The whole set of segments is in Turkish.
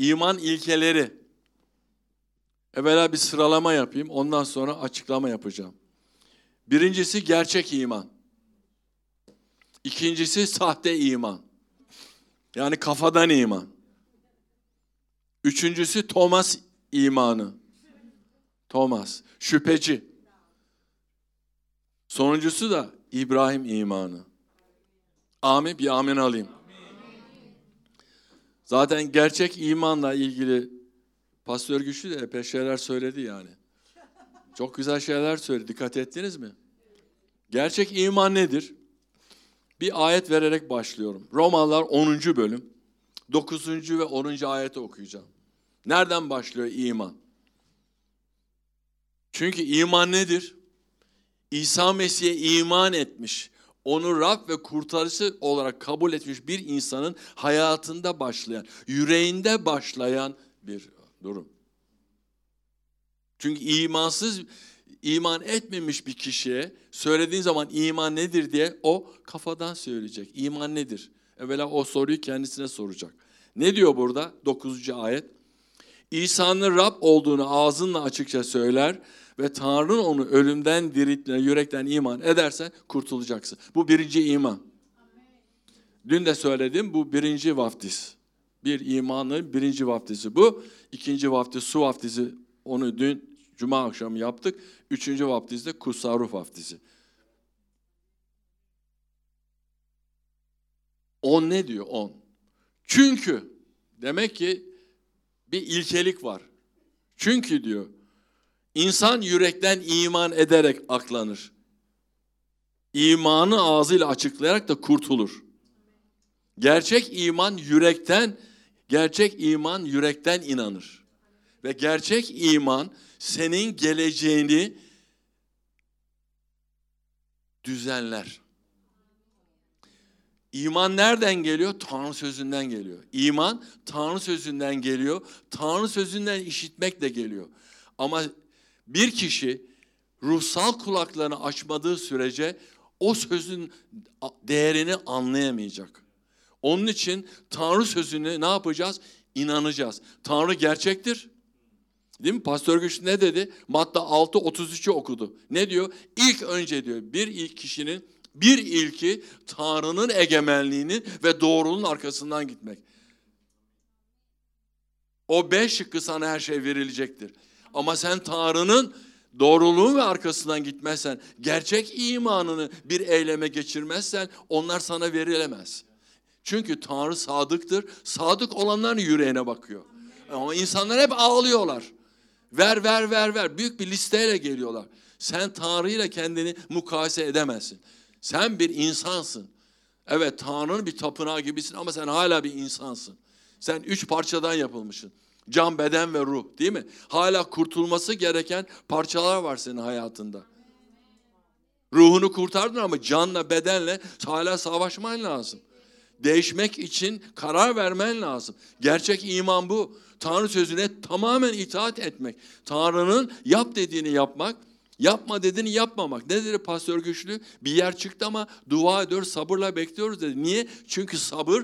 İman ilkeleri. Evvela bir sıralama yapayım, ondan sonra açıklama yapacağım. Birincisi gerçek iman. İkincisi sahte iman. Yani kafadan iman. Üçüncüsü Thomas imanı. Thomas, şüpheci. Sonuncusu da İbrahim imanı. Amin, bir amin alayım. Zaten gerçek imanla ilgili Pastör Güçlü de epey şeyler söyledi yani. Çok güzel şeyler söyledi. Dikkat ettiniz mi? Gerçek iman nedir? Bir ayet vererek başlıyorum. Romalılar 10. bölüm. 9. ve 10. ayeti okuyacağım. Nereden başlıyor iman? Çünkü iman nedir? İsa Mesih'e iman etmiş, onu Rab ve kurtarıcı olarak kabul etmiş bir insanın hayatında başlayan, yüreğinde başlayan bir durum. Çünkü imansız, iman etmemiş bir kişiye söylediğin zaman iman nedir diye o kafadan söyleyecek. İman nedir? Evvela o soruyu kendisine soracak. Ne diyor burada? 9. ayet. İsa'nın Rab olduğunu ağzınla açıkça söyler ve Tanrı'nın onu ölümden dirilttiğine yürekten iman edersen kurtulacaksın. Bu birinci iman. Dün de söyledim bu birinci vaftiz. Bir imanın birinci vaftizi bu. İkinci vaftiz su vaftizi onu dün cuma akşamı yaptık. Üçüncü vaftiz de kutsal ruh vaftizi. On ne diyor on? Çünkü demek ki bir ilkelik var. Çünkü diyor insan yürekten iman ederek aklanır. İmanı ağzıyla açıklayarak da kurtulur. Gerçek iman yürekten, gerçek iman yürekten inanır. Ve gerçek iman senin geleceğini düzenler. İman nereden geliyor? Tanrı sözünden geliyor. İman Tanrı sözünden geliyor. Tanrı sözünden işitmek de geliyor. Ama bir kişi ruhsal kulaklarını açmadığı sürece o sözün değerini anlayamayacak. Onun için Tanrı sözünü ne yapacağız? İnanacağız. Tanrı gerçektir. Değil mi? Pastör Güç ne dedi? Matta 6 33'ü okudu. Ne diyor? İlk önce diyor bir ilk kişinin bir ilki Tanrı'nın egemenliğini ve doğruluğun arkasından gitmek. O beş şıkkı sana her şey verilecektir. Ama sen Tanrı'nın doğruluğu ve arkasından gitmezsen, gerçek imanını bir eyleme geçirmezsen onlar sana verilemez. Çünkü Tanrı sadıktır. Sadık olanların yüreğine bakıyor. Ama insanlar hep ağlıyorlar. Ver ver ver ver. Büyük bir listeyle geliyorlar. Sen Tanrı ile kendini mukayese edemezsin. Sen bir insansın. Evet Tanrı'nın bir tapınağı gibisin ama sen hala bir insansın. Sen üç parçadan yapılmışsın. Can, beden ve ruh değil mi? Hala kurtulması gereken parçalar var senin hayatında. Ruhunu kurtardın ama canla, bedenle hala savaşman lazım. Değişmek için karar vermen lazım. Gerçek iman bu. Tanrı sözüne tamamen itaat etmek. Tanrı'nın yap dediğini yapmak, yapma dediğini yapmamak. Ne dedi Pastör Güçlü? Bir yer çıktı ama dua ediyoruz, sabırla bekliyoruz dedi. Niye? Çünkü sabır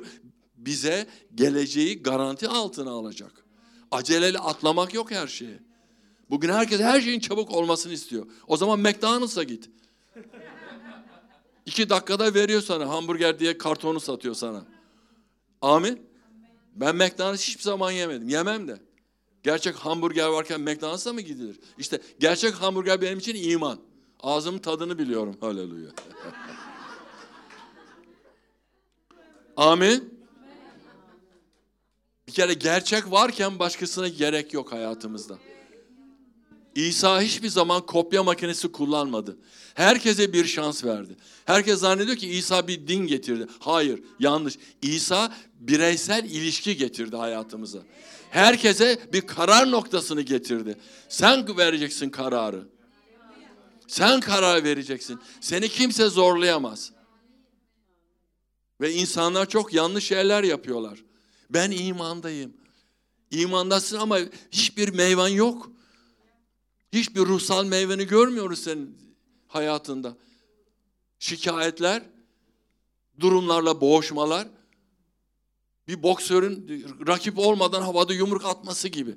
bize geleceği garanti altına alacak. Aceleyle atlamak yok her şeye. Bugün herkes her şeyin çabuk olmasını istiyor. O zaman McDonald's'a git. İki dakikada veriyor sana hamburger diye kartonu satıyor sana. Amin. Ben McDonald's hiçbir zaman yemedim. Yemem de. Gerçek hamburger varken McDonald's'a mı gidilir? İşte gerçek hamburger benim için iman. Ağzımın tadını biliyorum. Haleluya. Amin. Bir kere gerçek varken başkasına gerek yok hayatımızda. İsa hiçbir zaman kopya makinesi kullanmadı. Herkese bir şans verdi. Herkes zannediyor ki İsa bir din getirdi. Hayır, yanlış. İsa bireysel ilişki getirdi hayatımıza. Herkese bir karar noktasını getirdi. Sen vereceksin kararı. Sen karar vereceksin. Seni kimse zorlayamaz. Ve insanlar çok yanlış şeyler yapıyorlar. Ben imandayım. İmandasın ama hiçbir meyvan yok. Hiçbir ruhsal meyveni görmüyoruz senin hayatında. Şikayetler, durumlarla boğuşmalar. Bir boksörün rakip olmadan havada yumruk atması gibi.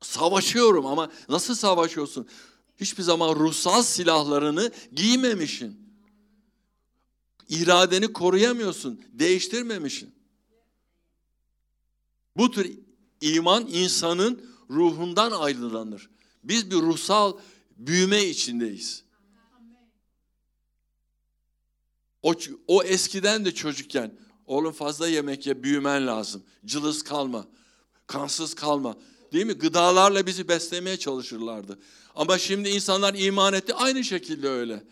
Savaşıyorum ama nasıl savaşıyorsun? Hiçbir zaman ruhsal silahlarını giymemişsin. İradeni koruyamıyorsun, değiştirmemişsin. Bu tür iman insanın ruhundan ayrılanır. Biz bir ruhsal büyüme içindeyiz. O, o eskiden de çocukken oğlum fazla yemek ye büyümen lazım. Cılız kalma, kansız kalma. Değil mi? Gıdalarla bizi beslemeye çalışırlardı. Ama şimdi insanlar iman etti aynı şekilde öyle.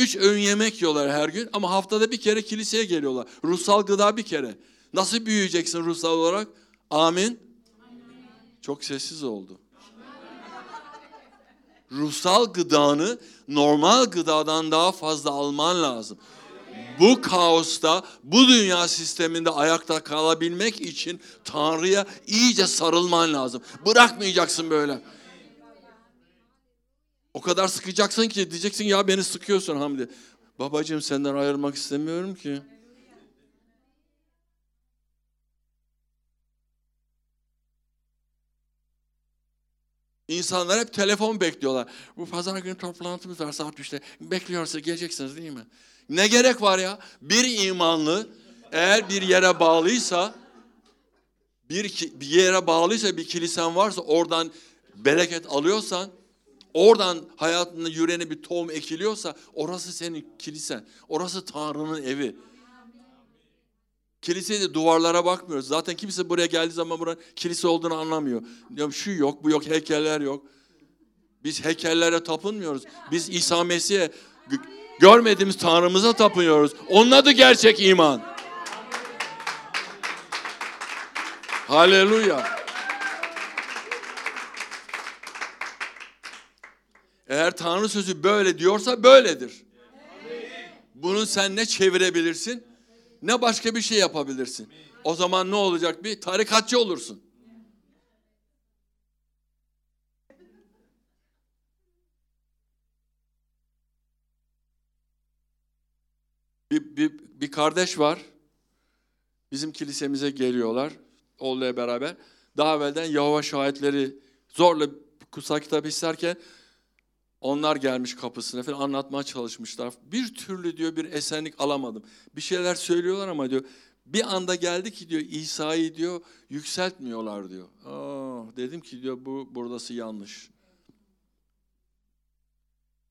Üç öğün yemek yiyorlar her gün ama haftada bir kere kiliseye geliyorlar. Ruhsal gıda bir kere. Nasıl büyüyeceksin ruhsal olarak? Amin. Çok sessiz oldu. Ruhsal gıdanı normal gıdadan daha fazla alman lazım. Bu kaosta, bu dünya sisteminde ayakta kalabilmek için Tanrı'ya iyice sarılman lazım. Bırakmayacaksın böyle. O kadar sıkacaksın ki diyeceksin ya beni sıkıyorsun Hamdi. Babacığım senden ayrılmak istemiyorum ki. İnsanlar hep telefon bekliyorlar. Bu pazar günü toplantımız var saat 3'te. Bekliyorsa geleceksiniz değil mi? Ne gerek var ya? Bir imanlı eğer bir yere bağlıysa bir, bir yere bağlıysa bir kilisen varsa oradan bereket alıyorsan oradan hayatında yüreğine bir tohum ekiliyorsa orası senin kilisen. Orası Tanrı'nın evi. Kiliseye de duvarlara bakmıyoruz. Zaten kimse buraya geldiği zaman buranın kilise olduğunu anlamıyor. Diyorum şu yok, bu yok, heykeller yok. Biz heykellere tapınmıyoruz. Biz İsa Mesih'e görmediğimiz Tanrımıza tapınıyoruz. Onun adı gerçek iman. Haleluya. Eğer Tanrı sözü böyle diyorsa böyledir. Bunu sen ne çevirebilirsin ne başka bir şey yapabilirsin. O zaman ne olacak? Bir tarikatçı olursun. Bir, bir, bir kardeş var. Bizim kilisemize geliyorlar. Oğluyla beraber. Daha evvelden Yahova şahitleri zorla kutsal kitap isterken onlar gelmiş kapısına falan anlatmaya çalışmışlar. Bir türlü diyor bir esenlik alamadım. Bir şeyler söylüyorlar ama diyor bir anda geldi ki diyor İsa'yı diyor yükseltmiyorlar diyor. Aa, dedim ki diyor bu buradası yanlış.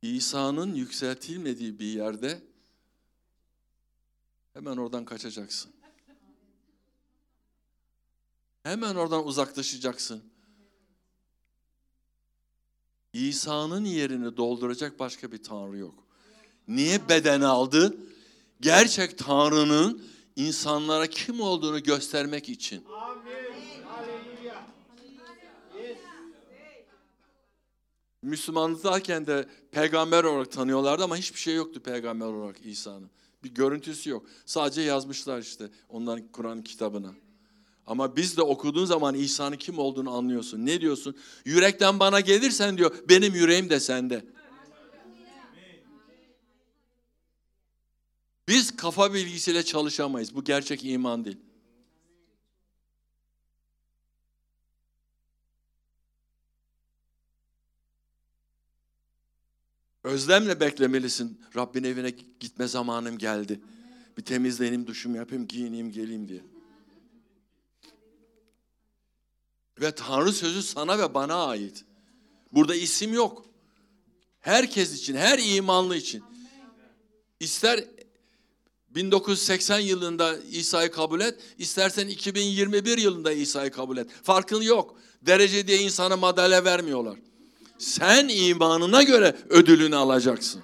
İsa'nın yükseltilmediği bir yerde hemen oradan kaçacaksın. Hemen oradan uzaklaşacaksın. İsa'nın yerini dolduracak başka bir Tanrı yok. Niye beden aldı? Gerçek Tanrı'nın insanlara kim olduğunu göstermek için. Müslümanlıktayken de peygamber olarak tanıyorlardı ama hiçbir şey yoktu peygamber olarak İsa'nın. Bir görüntüsü yok. Sadece yazmışlar işte onların Kur'an kitabına. Ama biz de okuduğun zaman İsa'nın kim olduğunu anlıyorsun. Ne diyorsun? Yürekten bana gelirsen diyor, benim yüreğim de sende. Biz kafa bilgisiyle çalışamayız. Bu gerçek iman değil. Özlemle beklemelisin. Rabbin evine gitme zamanım geldi. Bir temizleneyim, duşumu yapayım, giyineyim, geleyim diye. Ve Tanrı sözü sana ve bana ait. Burada isim yok. Herkes için, her imanlı için. İster 1980 yılında İsa'yı kabul et, istersen 2021 yılında İsa'yı kabul et. Farkın yok. Derece diye insana madalya vermiyorlar. Sen imanına göre ödülünü alacaksın.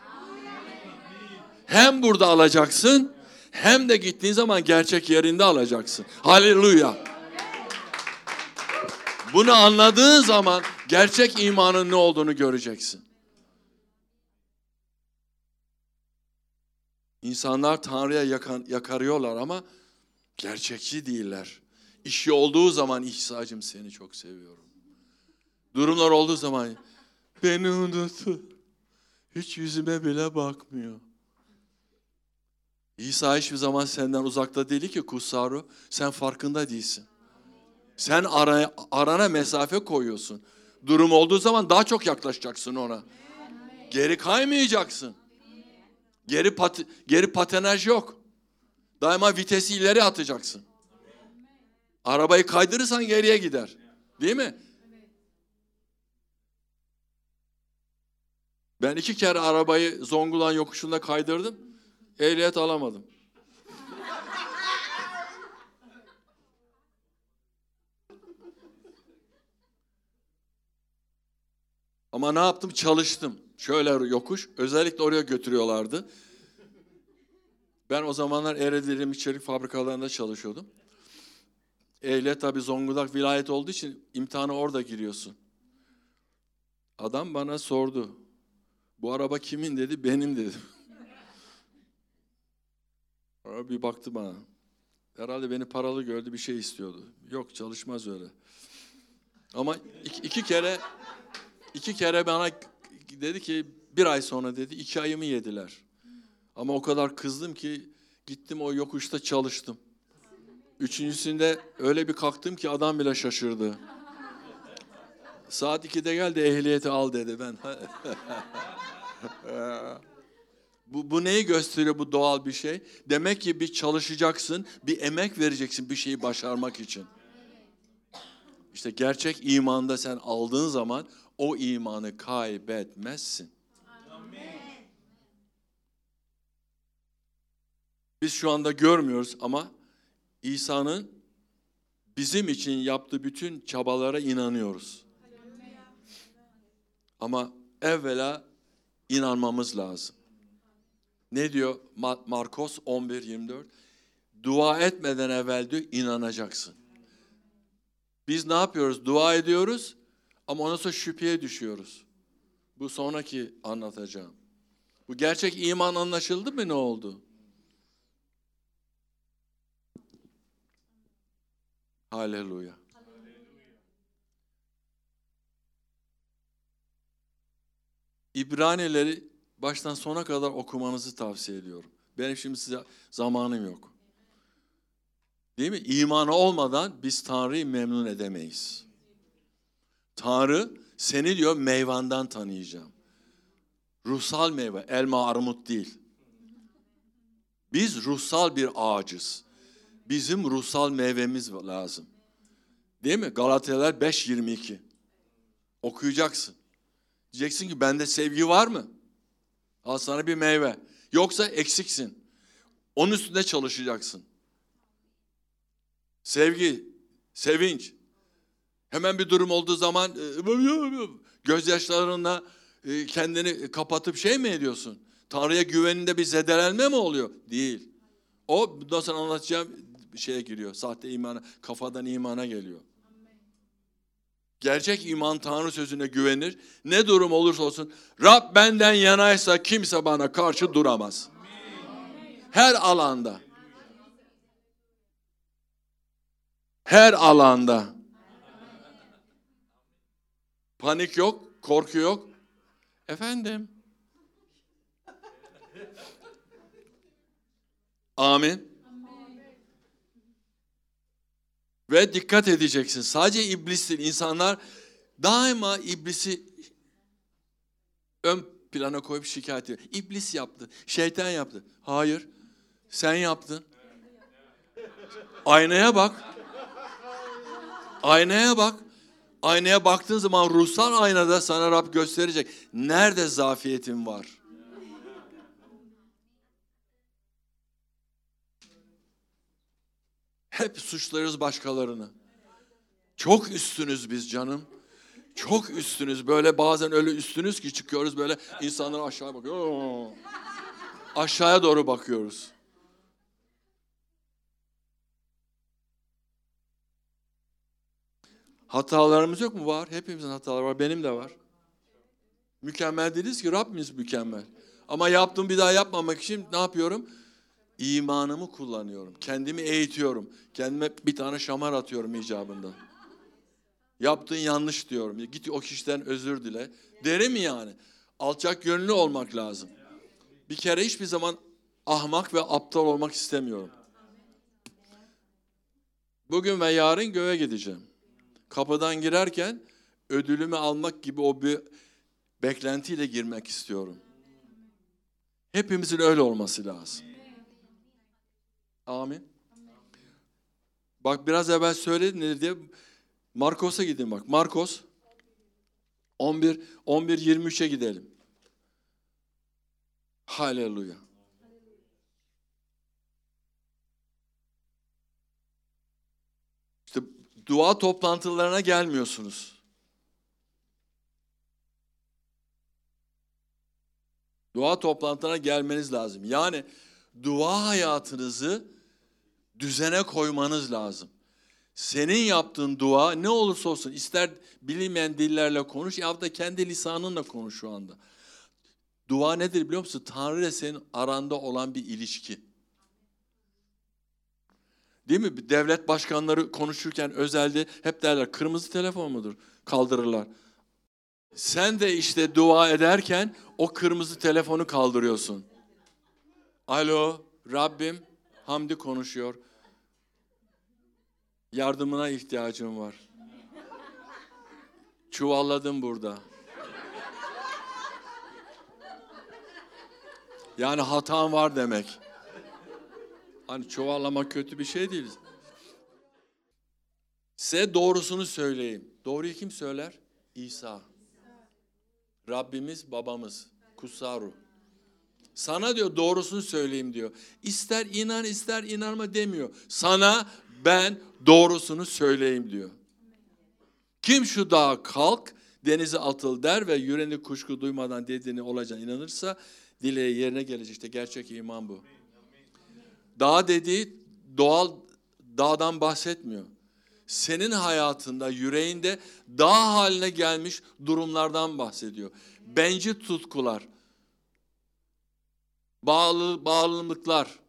Hem burada alacaksın, hem de gittiğin zaman gerçek yerinde alacaksın. Haleluya. Bunu anladığın zaman gerçek imanın ne olduğunu göreceksin. İnsanlar Tanrı'ya yakan, yakarıyorlar ama gerçekçi değiller. İşi olduğu zaman İsa'cığım seni çok seviyorum. Durumlar olduğu zaman beni unuttu. Hiç yüzüme bile bakmıyor. İsa hiçbir zaman senden uzakta değil ki Kutsaru. Sen farkında değilsin. Sen ara, arana mesafe koyuyorsun. Durum olduğu zaman daha çok yaklaşacaksın ona. Geri kaymayacaksın. Geri pat, geri patenaj yok. Daima vitesi ileri atacaksın. Arabayı kaydırırsan geriye gider. Değil mi? Ben iki kere arabayı Zonguldak yokuşunda kaydırdım. Ehliyet alamadım. Ama ne yaptım? Çalıştım. Şöyle yokuş. Özellikle oraya götürüyorlardı. Ben o zamanlar Ereğli içerik fabrikalarında çalışıyordum. Ehliyet tabi Zonguldak vilayet olduğu için imtihana orada giriyorsun. Adam bana sordu. Bu araba kimin dedi? Benim dedim. Sonra bir baktı bana. Herhalde beni paralı gördü bir şey istiyordu. Yok çalışmaz öyle. Ama iki, iki kere iki kere bana dedi ki bir ay sonra dedi iki ayımı yediler. Ama o kadar kızdım ki gittim o yokuşta çalıştım. Üçüncüsünde öyle bir kalktım ki adam bile şaşırdı. Saat 2'de gel de ehliyeti al dedi ben. bu, bu neyi gösteriyor bu doğal bir şey? Demek ki bir çalışacaksın, bir emek vereceksin bir şeyi başarmak için. İşte gerçek imanda sen aldığın zaman o imanı kaybetmezsin. Biz şu anda görmüyoruz ama İsa'nın bizim için yaptığı bütün çabalara inanıyoruz. Ama evvela inanmamız lazım. Ne diyor Markos 11-24? Dua etmeden evvel diyor inanacaksın. Biz ne yapıyoruz? Dua ediyoruz ama ondan sonra şüpheye düşüyoruz. Bu sonraki anlatacağım. Bu gerçek iman anlaşıldı mı ne oldu? Haleluya. İbranileri baştan sona kadar okumanızı tavsiye ediyorum. Benim şimdi size zamanım yok. Değil mi? İmanı olmadan biz Tanrı'yı memnun edemeyiz. Tanrı seni diyor meyvandan tanıyacağım. Ruhsal meyve, elma, armut değil. Biz ruhsal bir ağacız. Bizim ruhsal meyvemiz lazım. Değil mi? Galatayalar 5.22. Okuyacaksın. Diyeceksin ki bende sevgi var mı? Al sana bir meyve. Yoksa eksiksin. Onun üstünde çalışacaksın. Sevgi, sevinç. Hemen bir durum olduğu zaman e, gözyaşlarına e, kendini kapatıp şey mi ediyorsun? Tanrı'ya güveninde bir zedelenme mi oluyor? Değil. O bundan sonra anlatacağım şeye giriyor. Sahte imana, kafadan imana geliyor. Gerçek iman Tanrı sözüne güvenir. Ne durum olursa olsun Rab benden yanaysa kimse bana karşı duramaz. Her alanda. Her alanda. Panik yok, korku yok. Efendim. Amin. Ve dikkat edeceksin. Sadece iblis değil. İnsanlar daima iblisi ön plana koyup şikayet ediyor. İblis yaptı, şeytan yaptı. Hayır, sen yaptın. Aynaya bak. Aynaya bak. Aynaya baktığın zaman ruhsal aynada sana Rab gösterecek. Nerede zafiyetin var? Hep suçlarız başkalarını. Çok üstünüz biz canım. Çok üstünüz. Böyle bazen öyle üstünüz ki çıkıyoruz böyle insanlar aşağı bakıyor. Aşağıya doğru bakıyoruz. Hatalarımız yok mu? Var. Hepimizin hataları var. Benim de var. Mükemmel değiliz ki Rabbimiz mükemmel. Ama yaptım bir daha yapmamak için ne yapıyorum? İmanımı kullanıyorum. Kendimi eğitiyorum. Kendime bir tane şamar atıyorum icabında. Yaptığın yanlış diyorum. Git o kişiden özür dile. Derim yani? Alçak gönüllü olmak lazım. Bir kere hiçbir zaman ahmak ve aptal olmak istemiyorum. Bugün ve yarın göğe gideceğim. Kapıdan girerken ödülümü almak gibi o bir beklentiyle girmek istiyorum. Hepimizin öyle olması lazım. Amin. Bak biraz evvel söyledim ne diye. Markos'a gidin bak. Markos 11 11 23'e gidelim. Haleluya. İşte dua toplantılarına gelmiyorsunuz. Dua toplantılarına gelmeniz lazım. Yani dua hayatınızı düzene koymanız lazım. Senin yaptığın dua ne olursa olsun ister bilinmeyen dillerle konuş ya da kendi lisanınla konuş şu anda. Dua nedir biliyor musun? Tanrı ile senin aranda olan bir ilişki. Değil mi? Devlet başkanları konuşurken özelde hep derler kırmızı telefon mudur? Kaldırırlar. Sen de işte dua ederken o kırmızı telefonu kaldırıyorsun. Alo Rabbim Hamdi konuşuyor. Yardımına ihtiyacım var. Çuvalladım burada. Yani hatam var demek. Hani çuvallamak kötü bir şey değil. Size doğrusunu söyleyeyim. Doğruyu kim söyler? İsa. Rabbimiz, babamız. Kusaru. Sana diyor doğrusunu söyleyeyim diyor. İster inan ister inanma demiyor. Sana ben doğrusunu söyleyeyim diyor. Kim şu dağa kalk denize atıl der ve yüreğini kuşku duymadan dediğini olacağına inanırsa dileği yerine gelecek. İşte gerçek iman bu. Dağ dediği doğal dağdan bahsetmiyor. Senin hayatında, yüreğinde dağ haline gelmiş durumlardan bahsediyor. Benci tutkular, bağlı bağlılıklar,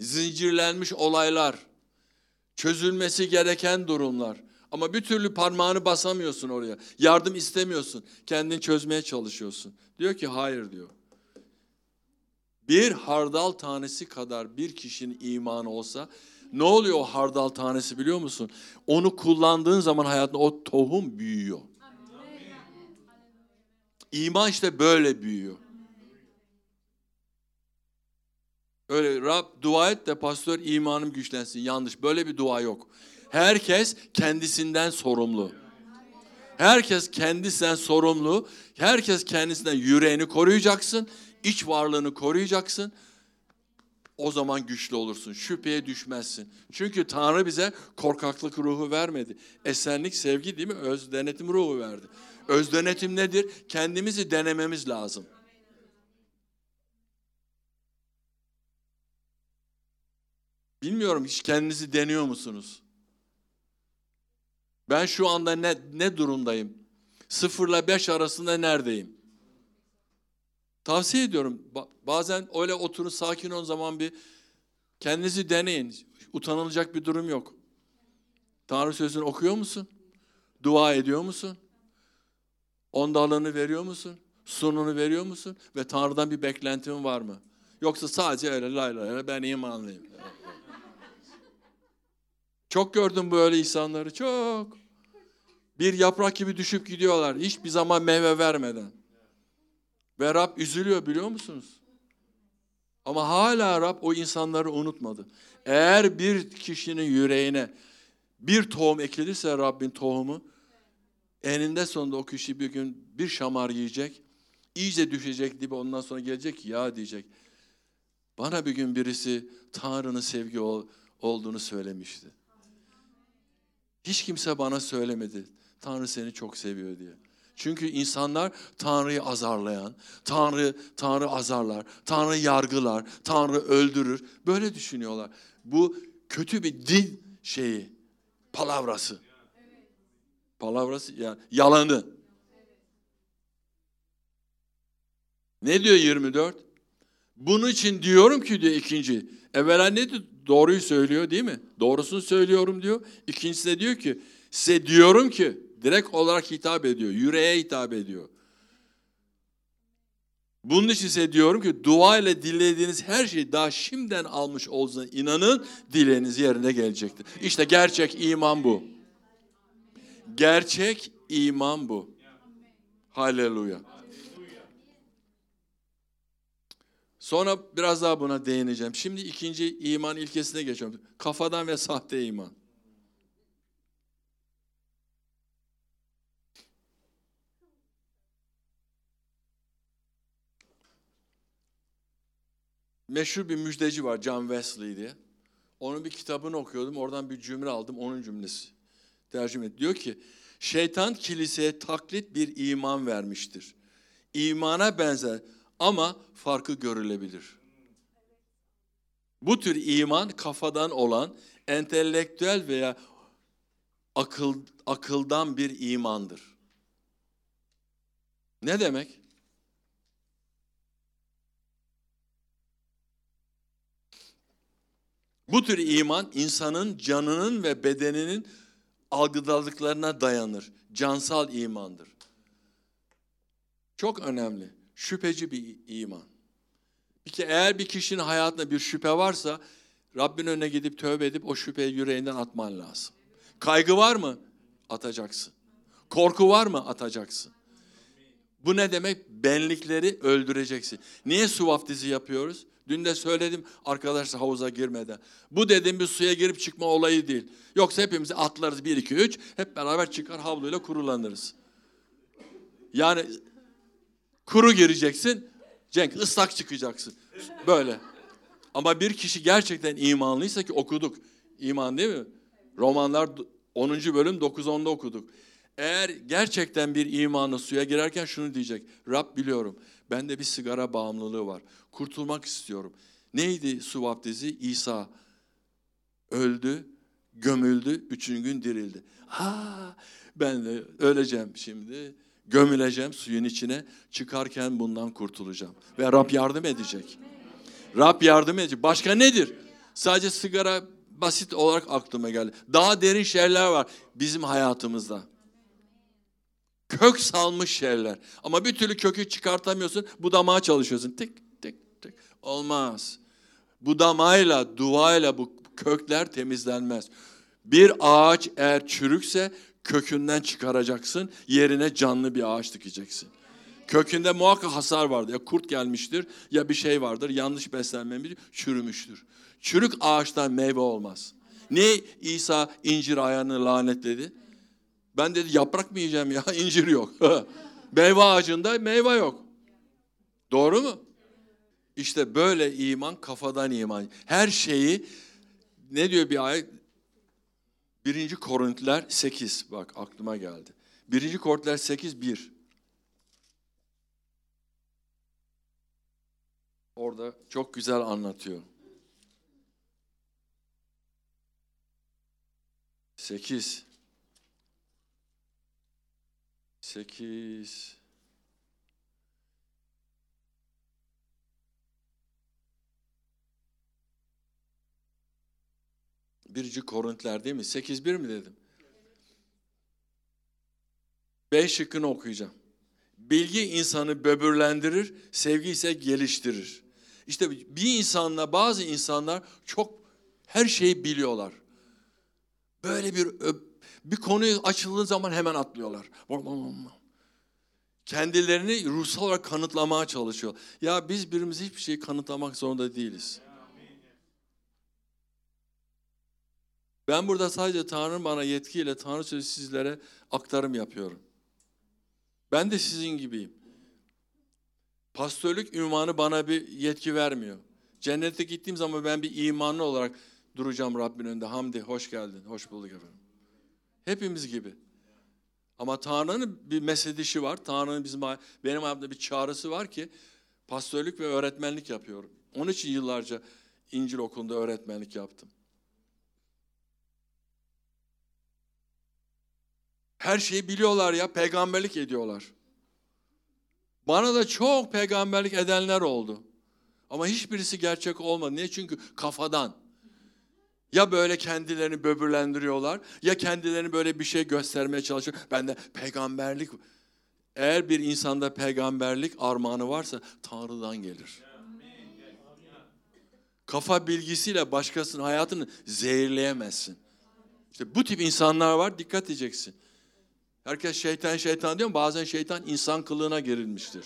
zincirlenmiş olaylar, çözülmesi gereken durumlar. Ama bir türlü parmağını basamıyorsun oraya. Yardım istemiyorsun. Kendini çözmeye çalışıyorsun. Diyor ki hayır diyor. Bir hardal tanesi kadar bir kişinin imanı olsa ne oluyor o hardal tanesi biliyor musun? Onu kullandığın zaman hayatında o tohum büyüyor. İman işte böyle büyüyor. Öyle Rab dua et de pastör imanım güçlensin. Yanlış. Böyle bir dua yok. Herkes kendisinden sorumlu. Herkes kendisinden sorumlu. Herkes kendisinden yüreğini koruyacaksın. İç varlığını koruyacaksın. O zaman güçlü olursun. Şüpheye düşmezsin. Çünkü Tanrı bize korkaklık ruhu vermedi. Esenlik, sevgi değil mi? Öz denetim ruhu verdi. Öz denetim nedir? Kendimizi denememiz lazım. Bilmiyorum hiç kendinizi deniyor musunuz? Ben şu anda ne, ne durumdayım? Sıfırla beş arasında neredeyim? Tavsiye ediyorum. Bazen öyle oturun sakin olun zaman bir kendinizi deneyin. Utanılacak bir durum yok. Tanrı sözünü okuyor musun? Dua ediyor musun? Ondalığını veriyor musun? Sununu veriyor musun? Ve Tanrı'dan bir beklentin var mı? Yoksa sadece öyle lay lay ben imanlıyım. Çok gördüm böyle insanları, çok. Bir yaprak gibi düşüp gidiyorlar, hiçbir zaman meyve vermeden. Ve Rab üzülüyor biliyor musunuz? Ama hala Rab o insanları unutmadı. Eğer bir kişinin yüreğine bir tohum ekilirse Rabbin tohumu, eninde sonunda o kişi bir gün bir şamar yiyecek, iyice düşecek dibe ondan sonra gelecek ya diyecek. Bana bir gün birisi Tanrı'nın sevgi ol, olduğunu söylemişti. Hiç kimse bana söylemedi. Tanrı seni çok seviyor diye. Çünkü insanlar Tanrı'yı azarlayan, Tanrı Tanrı azarlar, Tanrı yargılar, Tanrı öldürür. Böyle düşünüyorlar. Bu kötü bir dil şeyi, palavrası. Palavrası yani yalanı. Ne diyor 24? Bunun için diyorum ki diyor ikinci. Evvela ne diyor? Doğruyu söylüyor değil mi? Doğrusunu söylüyorum diyor. İkincisi de diyor ki size diyorum ki direkt olarak hitap ediyor. Yüreğe hitap ediyor. Bunun için size diyorum ki dua ile dilediğiniz her şeyi daha şimdiden almış olduğuna inanın dileğiniz yerine gelecektir. İşte gerçek iman bu. Gerçek iman bu. Haleluya. Sonra biraz daha buna değineceğim. Şimdi ikinci iman ilkesine geçiyorum. Kafadan ve sahte iman. Meşhur bir müjdeci var John Wesley diye. Onun bir kitabını okuyordum. Oradan bir cümle aldım. Onun cümlesi. Tercüme et. Diyor ki şeytan kiliseye taklit bir iman vermiştir. İmana benzer ama farkı görülebilir. Bu tür iman kafadan olan entelektüel veya akıl akıldan bir imandır. Ne demek? Bu tür iman insanın canının ve bedeninin algıladıklarına dayanır. Cansal imandır. Çok önemli. Şüpheci bir iman. Bir kere eğer bir kişinin hayatında bir şüphe varsa Rabbin önüne gidip tövbe edip o şüpheyi yüreğinden atman lazım. Kaygı var mı? Atacaksın. Korku var mı? Atacaksın. Bu ne demek? Benlikleri öldüreceksin. Niye su vaftizi yapıyoruz? Dün de söyledim arkadaşlar havuza girmeden. Bu dedim bir suya girip çıkma olayı değil. Yoksa hepimiz atlarız 1 2 3 hep beraber çıkar havluyla kurulanırız. Yani kuru gireceksin. Cenk ıslak çıkacaksın. Böyle. Ama bir kişi gerçekten imanlıysa ki okuduk. İman değil mi? Romanlar 10. bölüm 9-10'da okuduk. Eğer gerçekten bir imanı suya girerken şunu diyecek. Rab biliyorum bende bir sigara bağımlılığı var. Kurtulmak istiyorum. Neydi su vaftizi? İsa öldü, gömüldü, üçüncü gün dirildi. Ha, ben de öleceğim şimdi. Gömüleceğim suyun içine. Çıkarken bundan kurtulacağım. Ve Rab yardım edecek. Rab yardım edecek. Başka nedir? Sadece sigara basit olarak aklıma geldi. Daha derin şeyler var bizim hayatımızda. Kök salmış şeyler. Ama bir türlü kökü çıkartamıyorsun. Budamaya çalışıyorsun. Tık tık tık. Olmaz. Budamayla, duayla bu kökler temizlenmez. Bir ağaç eğer çürükse kökünden çıkaracaksın. Yerine canlı bir ağaç dikeceksin. Kökünde muhakkak hasar vardır. Ya kurt gelmiştir ya bir şey vardır. Yanlış beslenmemiş, çürümüştür. Çürük ağaçtan meyve olmaz. Ne İsa incir ayağını lanetledi? Ben dedi yaprak mı yiyeceğim ya? İncir yok. meyve ağacında meyve yok. Doğru mu? İşte böyle iman kafadan iman. Her şeyi ne diyor bir ayet? Birinci Korintiler 8 bak aklıma geldi. Birinci Korintiler 8 1. Orada çok güzel anlatıyor. 8 8 Birinci Korintiler değil mi? 8.1 mi dedim? B şıkkını okuyacağım. Bilgi insanı böbürlendirir, sevgi ise geliştirir. İşte bir insanla bazı insanlar çok her şeyi biliyorlar. Böyle bir bir konuyu açıldığı zaman hemen atlıyorlar. Kendilerini ruhsal olarak kanıtlamaya çalışıyor. Ya biz birimize hiçbir şeyi kanıtlamak zorunda değiliz. Ben burada sadece Tanrı'nın bana yetkiyle Tanrı sözü sizlere aktarım yapıyorum. Ben de sizin gibiyim. Pastörlük ünvanı bana bir yetki vermiyor. Cennete gittiğim zaman ben bir imanlı olarak duracağım Rabbin önünde. Hamdi hoş geldin, hoş bulduk efendim. Hepimiz gibi. Ama Tanrı'nın bir mesedişi var. Tanrı'nın bizim benim hayatımda bir çağrısı var ki pastörlük ve öğretmenlik yapıyorum. Onun için yıllarca İncil okulunda öğretmenlik yaptım. Her şeyi biliyorlar ya, peygamberlik ediyorlar. Bana da çok peygamberlik edenler oldu. Ama hiçbirisi gerçek olmadı. Niye? Çünkü kafadan. Ya böyle kendilerini böbürlendiriyorlar ya kendilerini böyle bir şey göstermeye çalışıyor. Ben de peygamberlik Eğer bir insanda peygamberlik armağanı varsa Tanrı'dan gelir. Kafa bilgisiyle başkasının hayatını zehirleyemezsin. İşte bu tip insanlar var dikkat edeceksin. Herkes şeytan şeytan diyor ama bazen şeytan insan kılığına girilmiştir.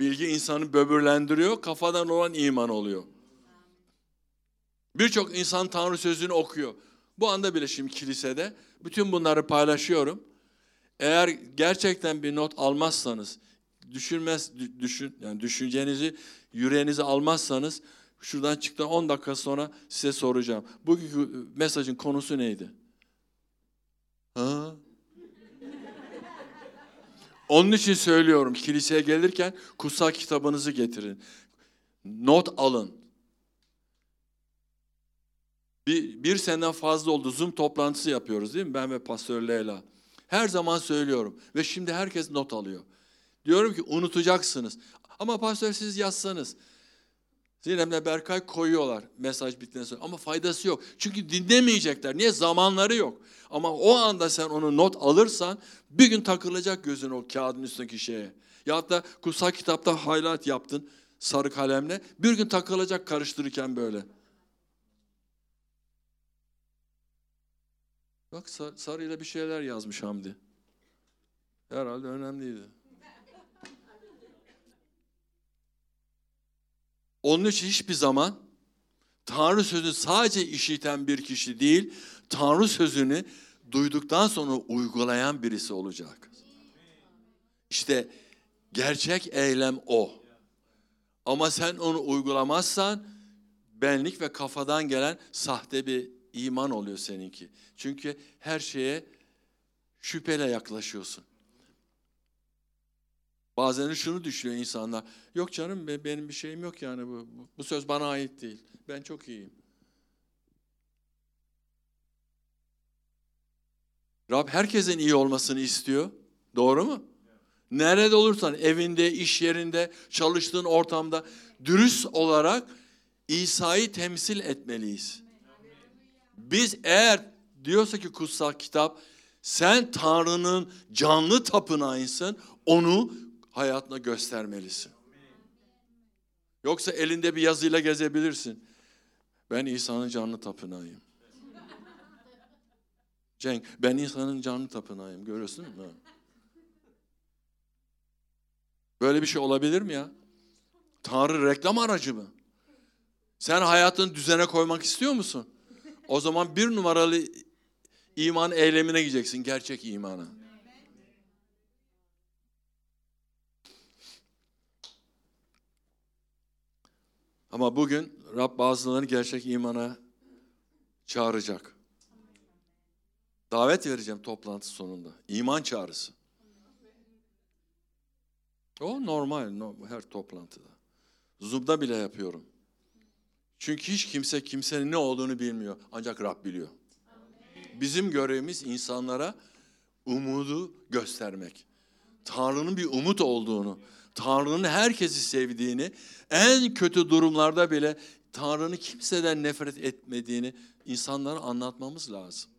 Bilgi insanı böbürlendiriyor, kafadan olan iman oluyor. Birçok insan Tanrı sözünü okuyor. Bu anda bile şimdi kilisede bütün bunları paylaşıyorum. Eğer gerçekten bir not almazsanız, düşünmez düşün yani düşüncenizi, yüreğinizi almazsanız şuradan çıktıktan 10 dakika sonra size soracağım. Bugünkü mesajın konusu neydi? Ha? Onun için söylüyorum kiliseye gelirken kutsal kitabınızı getirin. Not alın. Bir, bir seneden fazla oldu Zoom toplantısı yapıyoruz değil mi? Ben ve Pastör Leyla. Her zaman söylüyorum ve şimdi herkes not alıyor. Diyorum ki unutacaksınız. Ama pastör siz yazsanız. Zinem'le Berkay koyuyorlar mesaj bittikten sonra ama faydası yok. Çünkü dinlemeyecekler. Niye? Zamanları yok. Ama o anda sen onu not alırsan bir gün takılacak gözün o kağıdın üstündeki şeye. Ya da kutsal kitapta highlight yaptın sarı kalemle. Bir gün takılacak karıştırırken böyle. Bak sar, sarıyla bir şeyler yazmış Hamdi. Herhalde önemliydi. Onun için hiçbir zaman Tanrı sözünü sadece işiten bir kişi değil, Tanrı sözünü duyduktan sonra uygulayan birisi olacak. İşte gerçek eylem o. Ama sen onu uygulamazsan benlik ve kafadan gelen sahte bir iman oluyor seninki. Çünkü her şeye şüpheyle yaklaşıyorsun. Bazen şunu düşünüyor insanlar. Yok canım benim bir şeyim yok yani bu, bu söz bana ait değil. Ben çok iyiyim. Rab herkesin iyi olmasını istiyor. Doğru mu? Nerede olursan evinde, iş yerinde, çalıştığın ortamda dürüst olarak İsa'yı temsil etmeliyiz. Biz eğer diyorsa ki kutsal kitap sen Tanrı'nın canlı tapınağısın onu hayatına göstermelisin. Yoksa elinde bir yazıyla gezebilirsin. Ben İsa'nın canlı tapınağıyım. Cenk, ben İsa'nın canlı tapınağıyım. Görüyorsun mu? Böyle bir şey olabilir mi ya? Tanrı reklam aracı mı? Sen hayatını düzene koymak istiyor musun? O zaman bir numaralı iman eylemine gideceksin, gerçek imana. Ama bugün Rab bazılarını gerçek imana çağıracak. Davet vereceğim toplantı sonunda. İman çağrısı. O normal her toplantıda. Zoom'da bile yapıyorum. Çünkü hiç kimse kimsenin ne olduğunu bilmiyor. Ancak Rab biliyor. Bizim görevimiz insanlara umudu göstermek. Tanrı'nın bir umut olduğunu, Tanrı'nın herkesi sevdiğini, en kötü durumlarda bile Tanrı'nın kimseden nefret etmediğini insanlara anlatmamız lazım.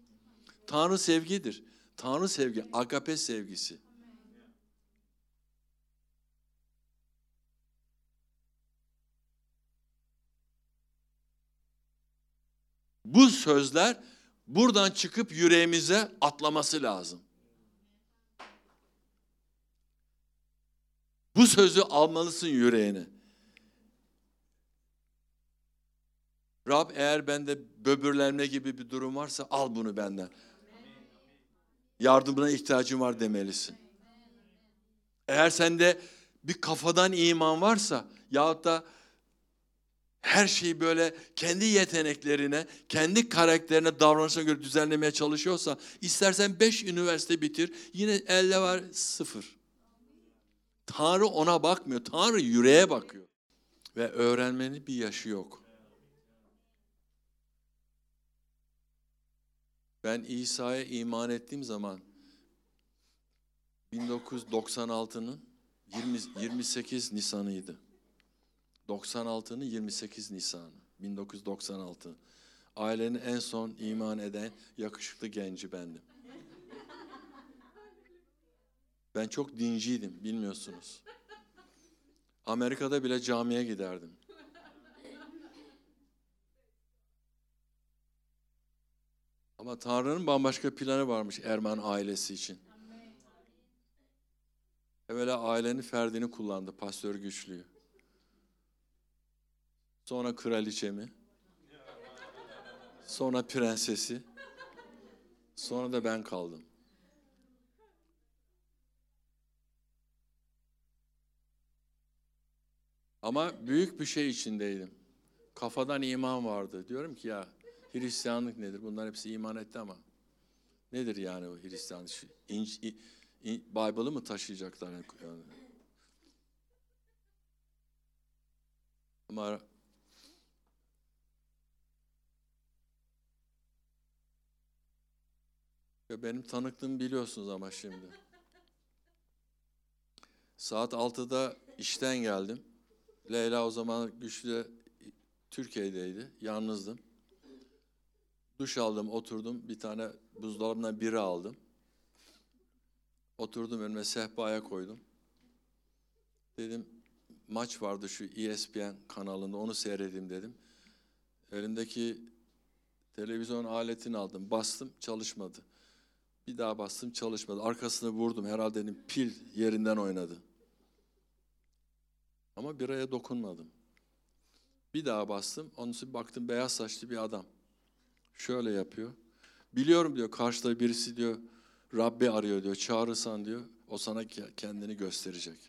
Tanrı sevgidir. Tanrı sevgi, agape sevgisi. Bu sözler buradan çıkıp yüreğimize atlaması lazım. Bu sözü almalısın yüreğine. Rab eğer bende böbürlenme gibi bir durum varsa al bunu benden. Yardımına ihtiyacım var demelisin. Eğer sende bir kafadan iman varsa yahut da her şeyi böyle kendi yeteneklerine, kendi karakterine, davranışına göre düzenlemeye çalışıyorsa, istersen beş üniversite bitir, yine elde var sıfır. Tanrı ona bakmıyor, Tanrı yüreğe bakıyor. Ve öğrenmenin bir yaşı yok. Ben İsa'ya iman ettiğim zaman 1996'nın 20, 28 Nisan'ıydı. 96'nın 28 Nisan'ı. 1996. Ailenin en son iman eden yakışıklı genci bendim. Ben çok dinciydim bilmiyorsunuz. Amerika'da bile camiye giderdim. Ama Tanrı'nın bambaşka planı varmış Erman ailesi için. Evvela ailenin ferdini kullandı pastör güçlüyü. Sonra kraliçemi. Sonra prensesi. Sonra da ben kaldım. Ama büyük bir şey içindeydim. Kafadan iman vardı. Diyorum ki ya Hristiyanlık nedir? Bunlar hepsi iman etti ama nedir yani o in, in, Bible'ı mı taşıyacaklar? Yani? Ama benim tanıklığımı biliyorsunuz ama şimdi. Saat 6'da işten geldim. Leyla o zaman güçlü Türkiye'deydi. Yalnızdım. Duş aldım, oturdum. Bir tane buzdolabından biri aldım. Oturdum önüme sehpaya koydum. Dedim maç vardı şu ESPN kanalında onu seyredeyim dedim. Elimdeki televizyon aletini aldım. Bastım çalışmadı. Bir daha bastım çalışmadı. Arkasını vurdum. Herhalde dedim pil yerinden oynadı. Ama biraya dokunmadım. Bir daha bastım. Onun için baktım beyaz saçlı bir adam. Şöyle yapıyor. Biliyorum diyor karşıda birisi diyor Rabbi arıyor diyor. Çağırırsan diyor o sana kendini gösterecek.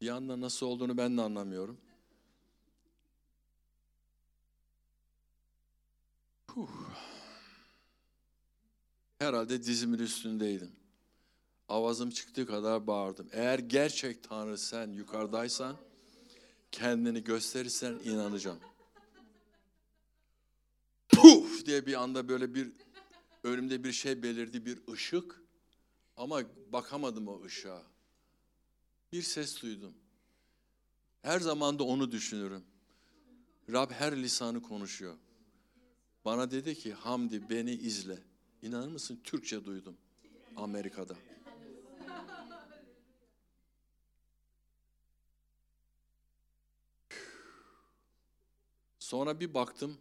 Bir anda nasıl olduğunu ben de anlamıyorum. Huh. Herhalde dizimin üstündeydim. Avazım çıktığı kadar bağırdım. Eğer gerçek Tanrı sen yukarıdaysan, kendini gösterirsen inanacağım. Puf diye bir anda böyle bir önümde bir şey belirdi, bir ışık. Ama bakamadım o ışığa. Bir ses duydum. Her zaman da onu düşünürüm. Rab her lisanı konuşuyor. Bana dedi ki Hamdi beni izle. İnanır mısın Türkçe duydum Amerika'da. Sonra bir baktım.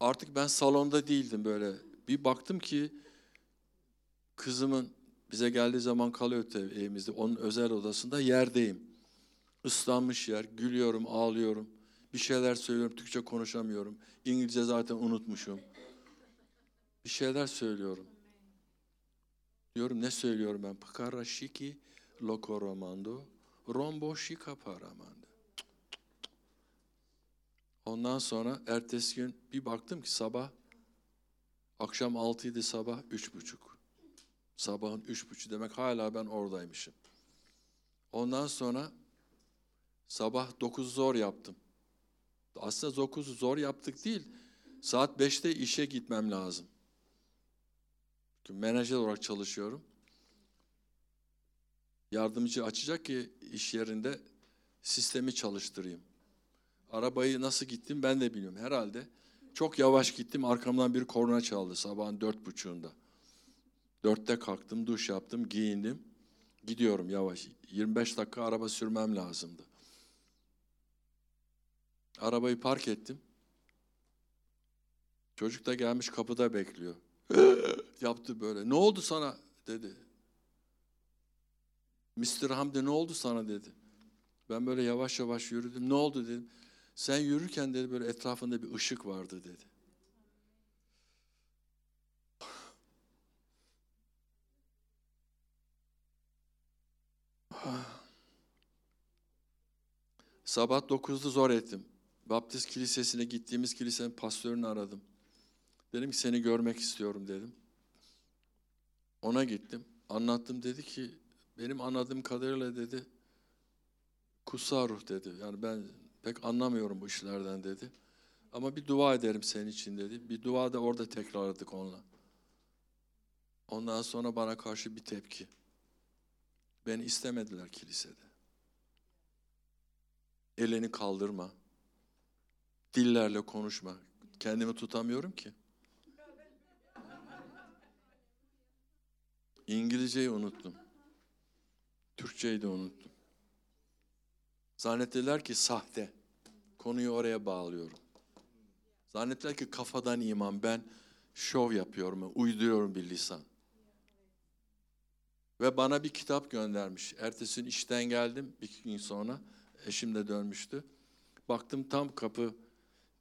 Artık ben salonda değildim böyle. Bir baktım ki kızımın bize geldiği zaman kalıyor evimizde. Onun özel odasında yerdeyim. Islanmış yer. Gülüyorum, ağlıyorum. Bir şeyler söylüyorum. Türkçe konuşamıyorum. İngilizce zaten unutmuşum. Bir şeyler söylüyorum. Diyorum ne söylüyorum ben? Pakara shiki lokoromando rombo shika paramando. Ondan sonra ertesi gün bir baktım ki sabah akşam altıydı sabah üç buçuk. Sabahın üç buçuk demek hala ben oradaymışım. Ondan sonra sabah dokuz zor yaptım. Aslında dokuzu zor yaptık değil. Saat beşte işe gitmem lazım. Çünkü menajer olarak çalışıyorum. Yardımcı açacak ki iş yerinde sistemi çalıştırayım. Arabayı nasıl gittim ben de bilmiyorum. Herhalde çok yavaş gittim. Arkamdan bir korna çaldı sabahın dört buçuğunda. Dörtte kalktım, duş yaptım, giyindim. Gidiyorum yavaş. 25 dakika araba sürmem lazımdı. Arabayı park ettim. Çocuk da gelmiş kapıda bekliyor. Yaptı böyle. Ne oldu sana dedi. Mr. Hamdi ne oldu sana dedi. Ben böyle yavaş yavaş yürüdüm. Ne oldu dedim. Sen yürürken dedi böyle etrafında bir ışık vardı dedi. Sabah 9'da zor ettim. Baptist kilisesine gittiğimiz kilisenin pastörünü aradım. Dedim ki seni görmek istiyorum dedim. Ona gittim. Anlattım dedi ki benim anladığım kadarıyla dedi kutsal ruh dedi. Yani ben pek anlamıyorum bu işlerden dedi. Ama bir dua ederim senin için dedi. Bir dua da orada tekrarladık onunla. Ondan sonra bana karşı bir tepki. Beni istemediler kilisede. Elini kaldırma. Dillerle konuşma. Kendimi tutamıyorum ki. İngilizceyi unuttum. Türkçeyi de unuttum. Zannettiler ki sahte. Konuyu oraya bağlıyorum. Zannettiler ki kafadan iman. Ben şov yapıyorum, uyduruyorum bir lisan. Ve bana bir kitap göndermiş. Ertesi gün işten geldim bir gün sonra. Eşim de dönmüştü. Baktım tam kapı,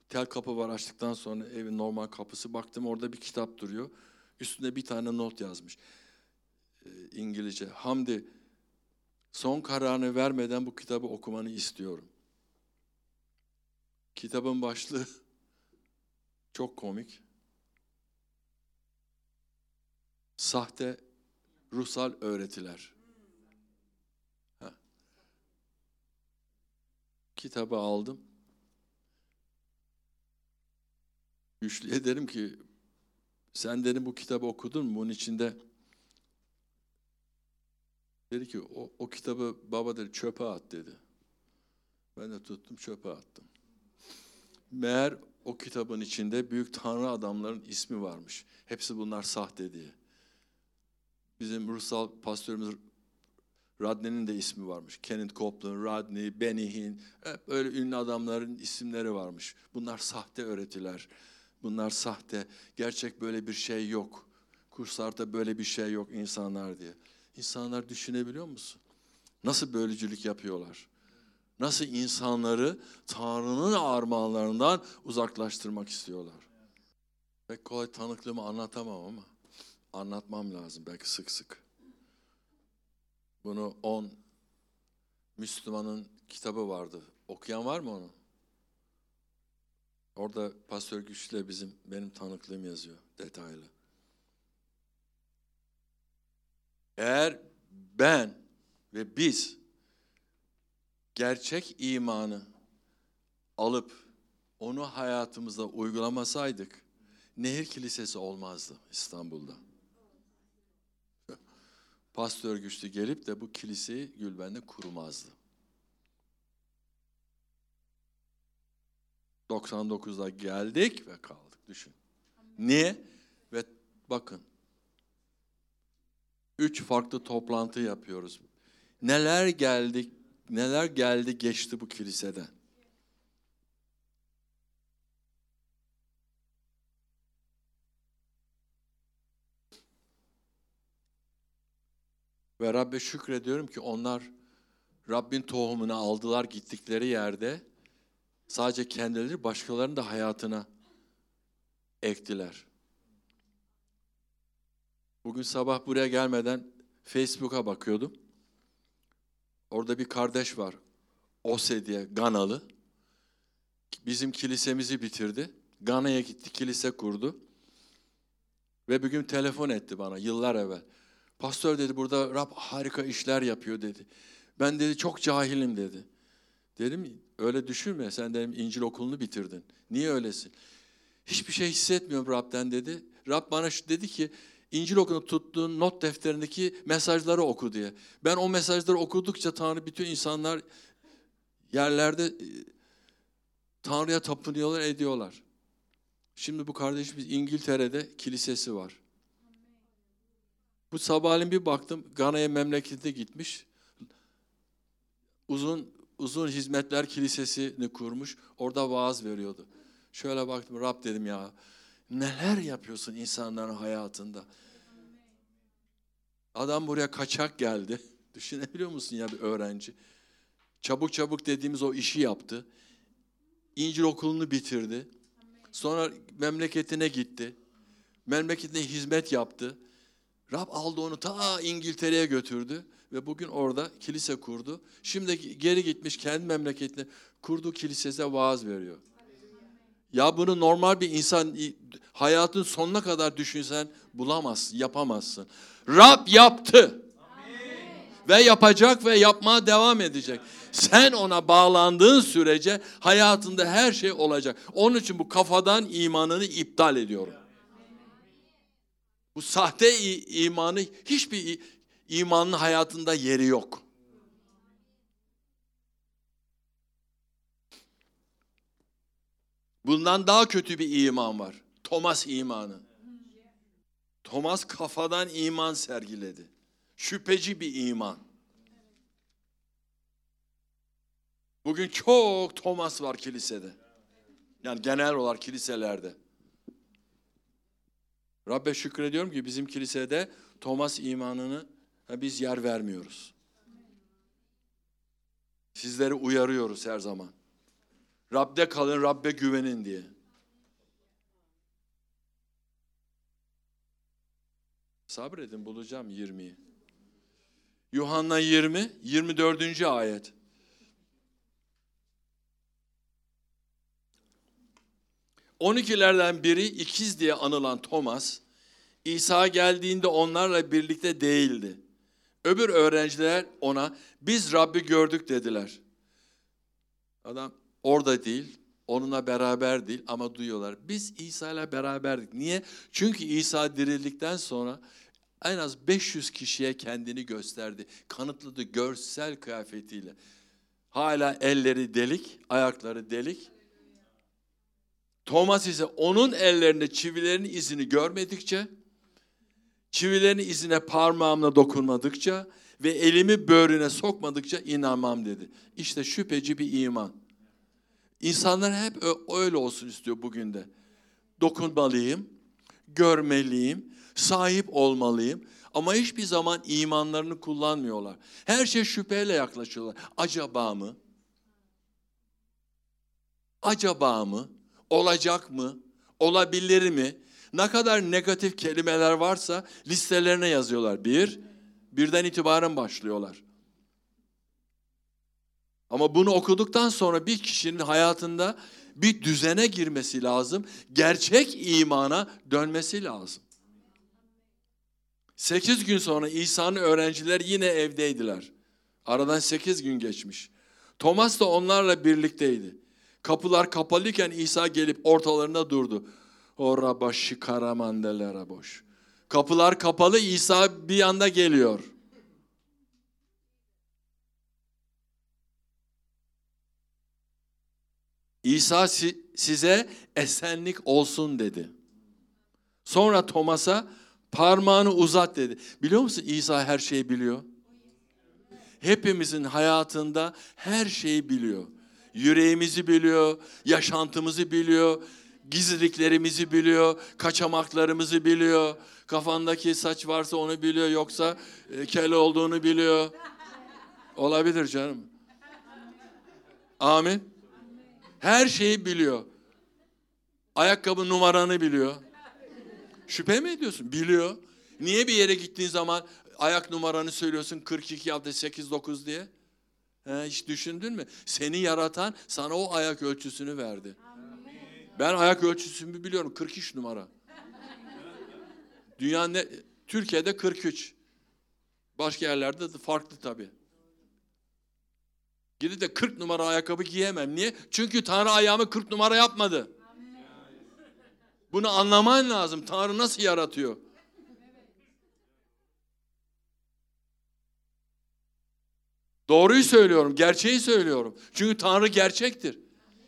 tel kapı var açtıktan sonra evin normal kapısı. Baktım orada bir kitap duruyor. Üstünde bir tane not yazmış. Ee, İngilizce. Hamdi, son kararını vermeden bu kitabı okumanı istiyorum. Kitabın başlığı çok komik. Sahte ruhsal öğretiler. Ha. Kitabı aldım. Güçlüye derim ki sen dedim bu kitabı okudun mu? Bunun içinde dedi ki o, o kitabı baba dedi çöpe at dedi. Ben de tuttum çöpe attım. Meğer o kitabın içinde büyük tanrı adamların ismi varmış. Hepsi bunlar sahte diye. Bizim ruhsal pastörümüz Radney'nin de ismi varmış. Kenneth Copeland, Radney, Benny Hinn. Hep öyle ünlü adamların isimleri varmış. Bunlar sahte öğretiler. Bunlar sahte. Gerçek böyle bir şey yok. Kurslarda böyle bir şey yok insanlar diye. İnsanlar düşünebiliyor musun? Nasıl bölücülük yapıyorlar? Nasıl insanları Tanrı'nın armağanlarından uzaklaştırmak istiyorlar? Pek kolay tanıklığımı anlatamam ama anlatmam lazım belki sık sık. Bunu on Müslümanın kitabı vardı. Okuyan var mı onu? Orada Pastör Güçlü bizim benim tanıklığım yazıyor detaylı. Eğer ben ve biz gerçek imanı alıp onu hayatımızda uygulamasaydık Nehir Kilisesi olmazdı İstanbul'da. Pastör güçlü gelip de bu kiliseyi Gülben'de kurmazdı. 99'da geldik ve kaldık. Düşün. Niye? Ve bakın. Üç farklı toplantı yapıyoruz. Neler geldik, neler geldi geçti bu kiliseden. Ve Rabbe şükrediyorum ki onlar Rabbin tohumunu aldılar gittikleri yerde sadece kendileri başkalarının da hayatına ektiler. Bugün sabah buraya gelmeden Facebook'a bakıyordum. Orada bir kardeş var. Ose diye Ganalı. Bizim kilisemizi bitirdi. Gana'ya gitti, kilise kurdu. Ve bir gün telefon etti bana yıllar evvel. Pastör dedi burada Rab harika işler yapıyor dedi. Ben dedi çok cahilim dedi. Dedim öyle düşünme sen dedim İncil okulunu bitirdin. Niye öylesin? Hiçbir şey hissetmiyorum Rab'den dedi. Rab bana şu dedi ki İncil okunu tuttuğun not defterindeki mesajları oku diye. Ben o mesajları okudukça Tanrı bütün insanlar yerlerde e, Tanrı'ya tapınıyorlar, ediyorlar. Şimdi bu kardeşimiz İngiltere'de kilisesi var. Bu sabahleyin bir baktım Gana'ya memlekete gitmiş. Uzun uzun hizmetler kilisesini kurmuş. Orada vaaz veriyordu. Şöyle baktım Rab dedim ya neler yapıyorsun insanların hayatında. Adam buraya kaçak geldi. Düşünebiliyor musun ya bir öğrenci? Çabuk çabuk dediğimiz o işi yaptı. İncil okulunu bitirdi. Sonra memleketine gitti. Memleketine hizmet yaptı. Rab aldı onu ta İngiltere'ye götürdü ve bugün orada kilise kurdu. Şimdi geri gitmiş kendi memleketine kurduğu kilisede vaaz veriyor. Ya bunu normal bir insan hayatın sonuna kadar düşünsen bulamazsın, yapamazsın. Rab yaptı. Ve yapacak ve yapmaya devam edecek. Sen ona bağlandığın sürece hayatında her şey olacak. Onun için bu kafadan imanını iptal ediyorum. Bu sahte imanı hiçbir imanın hayatında yeri yok. Bundan daha kötü bir iman var. Thomas imanı. Thomas kafadan iman sergiledi. Şüpheci bir iman. Bugün çok Thomas var kilisede. Yani genel olarak kiliselerde. Rabbe şükrediyorum ki bizim kilisede Thomas imanını biz yer vermiyoruz. Sizleri uyarıyoruz her zaman. Rab'de kalın, Rab'be güvenin diye. Sabredin bulacağım 20'yi. Yuhanna 20, 24. ayet. On ikilerden biri ikiz diye anılan Thomas, İsa geldiğinde onlarla birlikte değildi. Öbür öğrenciler ona biz Rabbi gördük dediler. Adam orada değil, onunla beraber değil ama duyuyorlar. Biz İsa ile beraberdik. Niye? Çünkü İsa dirildikten sonra en az 500 kişiye kendini gösterdi. Kanıtladı görsel kıyafetiyle. Hala elleri delik, ayakları delik. Thomas ise onun ellerinde çivilerin izini görmedikçe, çivilerin izine parmağımla dokunmadıkça ve elimi böğrüne sokmadıkça inanmam dedi. İşte şüpheci bir iman. İnsanlar hep öyle olsun istiyor bugün de. Dokunmalıyım, görmeliyim, sahip olmalıyım. Ama hiçbir zaman imanlarını kullanmıyorlar. Her şey şüpheyle yaklaşıyorlar. Acaba mı? Acaba mı? Olacak mı? Olabilir mi? Ne kadar negatif kelimeler varsa listelerine yazıyorlar. Bir, birden itibaren başlıyorlar. Ama bunu okuduktan sonra bir kişinin hayatında bir düzene girmesi lazım. Gerçek imana dönmesi lazım. Sekiz gün sonra İsa'nın öğrenciler yine evdeydiler. Aradan sekiz gün geçmiş. Thomas da onlarla birlikteydi. Kapılar kapalıyken İsa gelip ortalarında durdu. Ora başı karamandelere boş. Kapılar kapalı İsa bir anda geliyor. İsa size esenlik olsun dedi. Sonra Thomas'a parmağını uzat dedi. Biliyor musun İsa her şeyi biliyor. Hepimizin hayatında her şeyi biliyor. Yüreğimizi biliyor, yaşantımızı biliyor, gizliliklerimizi biliyor, kaçamaklarımızı biliyor. Kafandaki saç varsa onu biliyor, yoksa e, kel olduğunu biliyor. Olabilir canım. Amin. Her şeyi biliyor. Ayakkabı numaranı biliyor. Şüphe mi ediyorsun? Biliyor. Niye bir yere gittiğin zaman ayak numaranı söylüyorsun 42 hafta 8 9 diye? He, hiç düşündün mü? Seni yaratan sana o ayak ölçüsünü verdi. Amin. Ben ayak ölçüsümü biliyorum 43 numara. Dünya ne? Türkiye'de 43. Başka yerlerde de farklı tabii. Gidip de 40 numara ayakkabı giyemem. Niye? Çünkü Tanrı ayağımı 40 numara yapmadı. Bunu anlaman lazım. Tanrı nasıl yaratıyor? Doğruyu söylüyorum, gerçeği söylüyorum. Çünkü Tanrı gerçektir.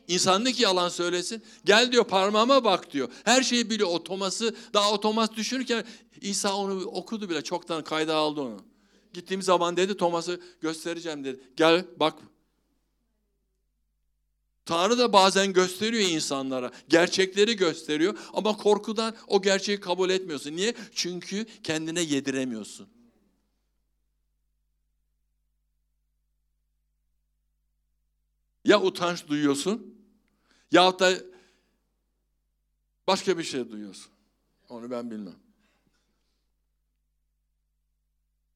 İnsan ne ki yalan söylesin? Gel diyor parmağıma bak diyor. Her şeyi biliyor. O Thomas'ı daha o düşünürken İsa onu okudu bile. Çoktan kayda aldı onu. Gittiğim zaman dedi Thomas'ı göstereceğim dedi. Gel bak Tanrı da bazen gösteriyor insanlara. Gerçekleri gösteriyor ama korkudan o gerçeği kabul etmiyorsun. Niye? Çünkü kendine yediremiyorsun. Ya utanç duyuyorsun ya da başka bir şey duyuyorsun. Onu ben bilmem.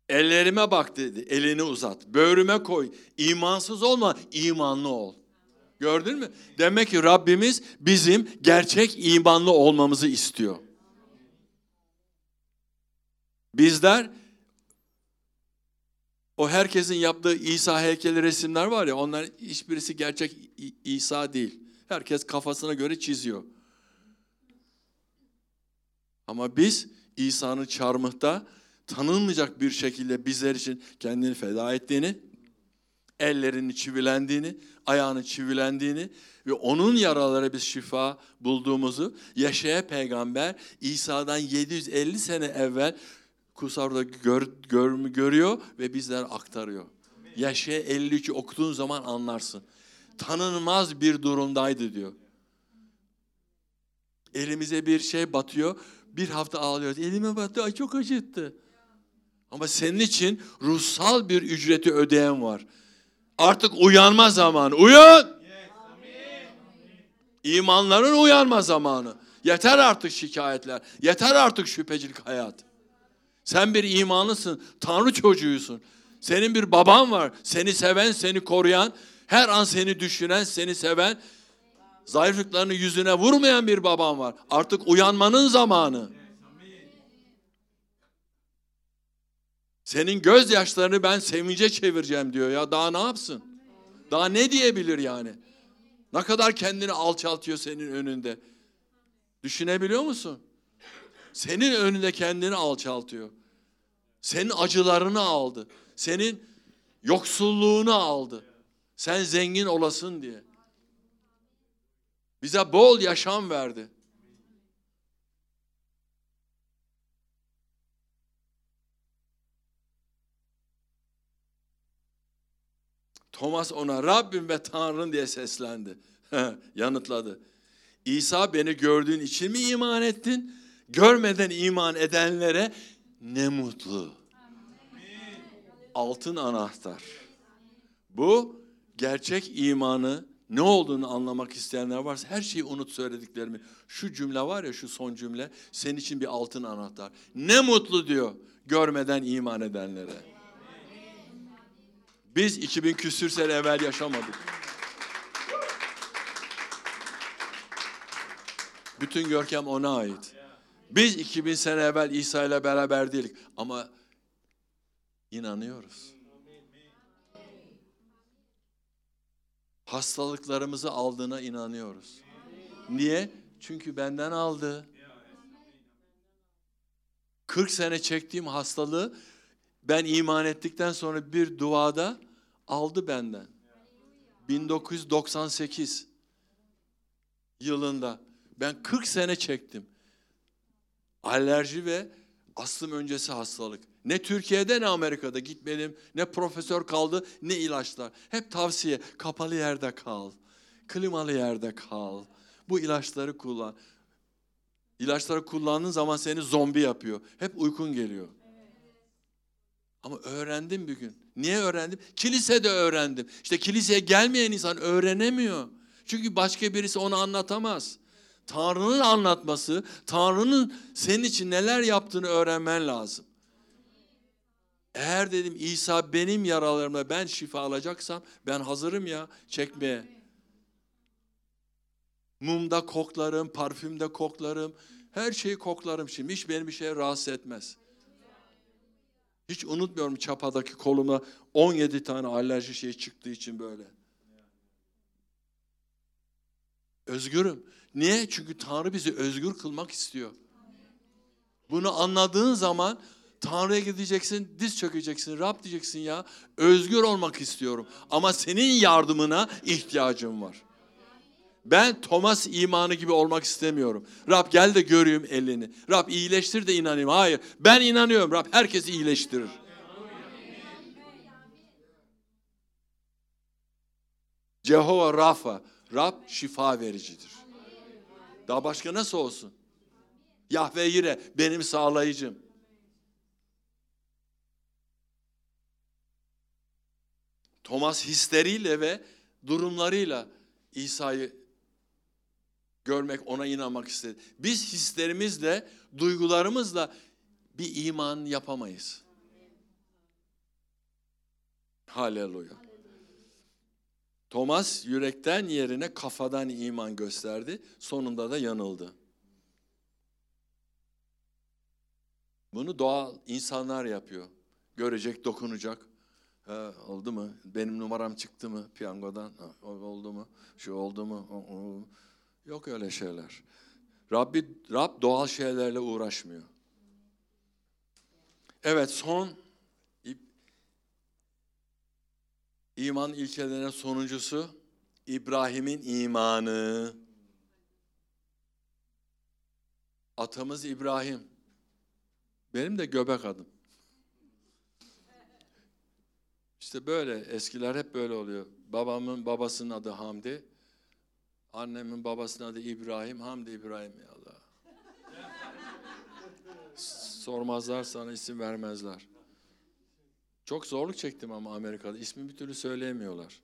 Ellerime bak dedi. Elini uzat. Böğrüme koy. İmansız olma, imanlı ol. Gördün mü? Demek ki Rabbimiz bizim gerçek imanlı olmamızı istiyor. Bizler o herkesin yaptığı İsa heykeli resimler var ya onlar hiçbirisi gerçek İsa değil. Herkes kafasına göre çiziyor. Ama biz İsa'nın çarmıhta tanınmayacak bir şekilde bizler için kendini feda ettiğini, Ellerinin çivilendiğini, ayağının çivilendiğini ve onun yaraları biz şifa bulduğumuzu Yaşaya peygamber İsa'dan 750 sene evvel Kusar'da gör, gör, görüyor ve bizlere aktarıyor. Yaşaya 53'ü okuduğun zaman anlarsın. Tanınmaz bir durumdaydı diyor. Elimize bir şey batıyor. Bir hafta ağlıyoruz. Elime battı. Çok acıttı. Ama senin için ruhsal bir ücreti ödeyen var. Artık uyanma zamanı. Uyan! İmanların uyanma zamanı. Yeter artık şikayetler. Yeter artık şüphecilik hayat. Sen bir imanlısın. Tanrı çocuğusun. Senin bir baban var. Seni seven, seni koruyan, her an seni düşünen, seni seven, zayıflıklarını yüzüne vurmayan bir baban var. Artık uyanmanın zamanı. Senin gözyaşlarını ben sevince çevireceğim diyor ya. Daha ne yapsın? Daha ne diyebilir yani? Ne kadar kendini alçaltıyor senin önünde. Düşünebiliyor musun? Senin önünde kendini alçaltıyor. Senin acılarını aldı. Senin yoksulluğunu aldı. Sen zengin olasın diye. Bize bol yaşam verdi. Thomas ona Rabbim ve Tanrın diye seslendi. Yanıtladı. İsa beni gördüğün için mi iman ettin? Görmeden iman edenlere ne mutlu. Altın anahtar. Bu gerçek imanı ne olduğunu anlamak isteyenler varsa her şeyi unut söylediklerimi. Şu cümle var ya şu son cümle senin için bir altın anahtar. Ne mutlu diyor görmeden iman edenlere. Biz 2000 küsür sene evvel yaşamadık. Bütün görkem ona ait. Biz 2000 sene evvel İsa ile beraber değildik ama inanıyoruz. Hastalıklarımızı aldığına inanıyoruz. Niye? Çünkü benden aldı. 40 sene çektiğim hastalığı ben iman ettikten sonra bir duada aldı benden. 1998 yılında ben 40 sene çektim. Alerji ve aslım öncesi hastalık. Ne Türkiye'de ne Amerika'da gitmedim. Ne profesör kaldı ne ilaçlar. Hep tavsiye kapalı yerde kal. Klimalı yerde kal. Bu ilaçları kullan. İlaçları kullandığın zaman seni zombi yapıyor. Hep uykun geliyor. Ama öğrendim bir gün. Niye öğrendim? Kilisede öğrendim. İşte kiliseye gelmeyen insan öğrenemiyor. Çünkü başka birisi onu anlatamaz. Tanrı'nın anlatması, Tanrı'nın senin için neler yaptığını öğrenmen lazım. Eğer dedim İsa benim yaralarımda ben şifa alacaksam ben hazırım ya çekmeye. Mumda koklarım, parfümde koklarım, her şeyi koklarım şimdi. Hiç beni bir şey rahatsız etmez. Hiç unutmuyorum çapadaki koluma 17 tane alerji şey çıktığı için böyle. Özgürüm. Niye? Çünkü Tanrı bizi özgür kılmak istiyor. Bunu anladığın zaman Tanrı'ya gideceksin, diz çökeceksin, Rab diyeceksin ya özgür olmak istiyorum. Ama senin yardımına ihtiyacım var. Ben Thomas imanı gibi olmak istemiyorum. Rab gel de göreyim elini. Rab iyileştir de inanayım. Hayır ben inanıyorum Rab herkesi iyileştirir. Jehova Rafa, Rab şifa vericidir. Daha başka nasıl olsun? Yahve Yire benim sağlayıcım. Thomas hisleriyle ve durumlarıyla İsa'yı görmek, ona inanmak istedi. Biz hislerimizle, duygularımızla bir iman yapamayız. Haleluya. Thomas yürekten yerine kafadan iman gösterdi. Sonunda da yanıldı. Bunu doğal insanlar yapıyor. Görecek, dokunacak. Ha, oldu mu? Benim numaram çıktı mı piyangodan? Ha, oldu mu? Şu oldu mu? O, o. Yok öyle şeyler. Rabbi, Rab doğal şeylerle uğraşmıyor. Evet son İman ilkelerinin sonuncusu İbrahim'in imanı. Atamız İbrahim. Benim de göbek adım. İşte böyle eskiler hep böyle oluyor. Babamın babasının adı Hamdi. Annemin babasının adı İbrahim. Hamdi İbrahim ya Allah. Sormazlar sana isim vermezler. Çok zorluk çektim ama Amerika'da. İsmi bir türlü söyleyemiyorlar.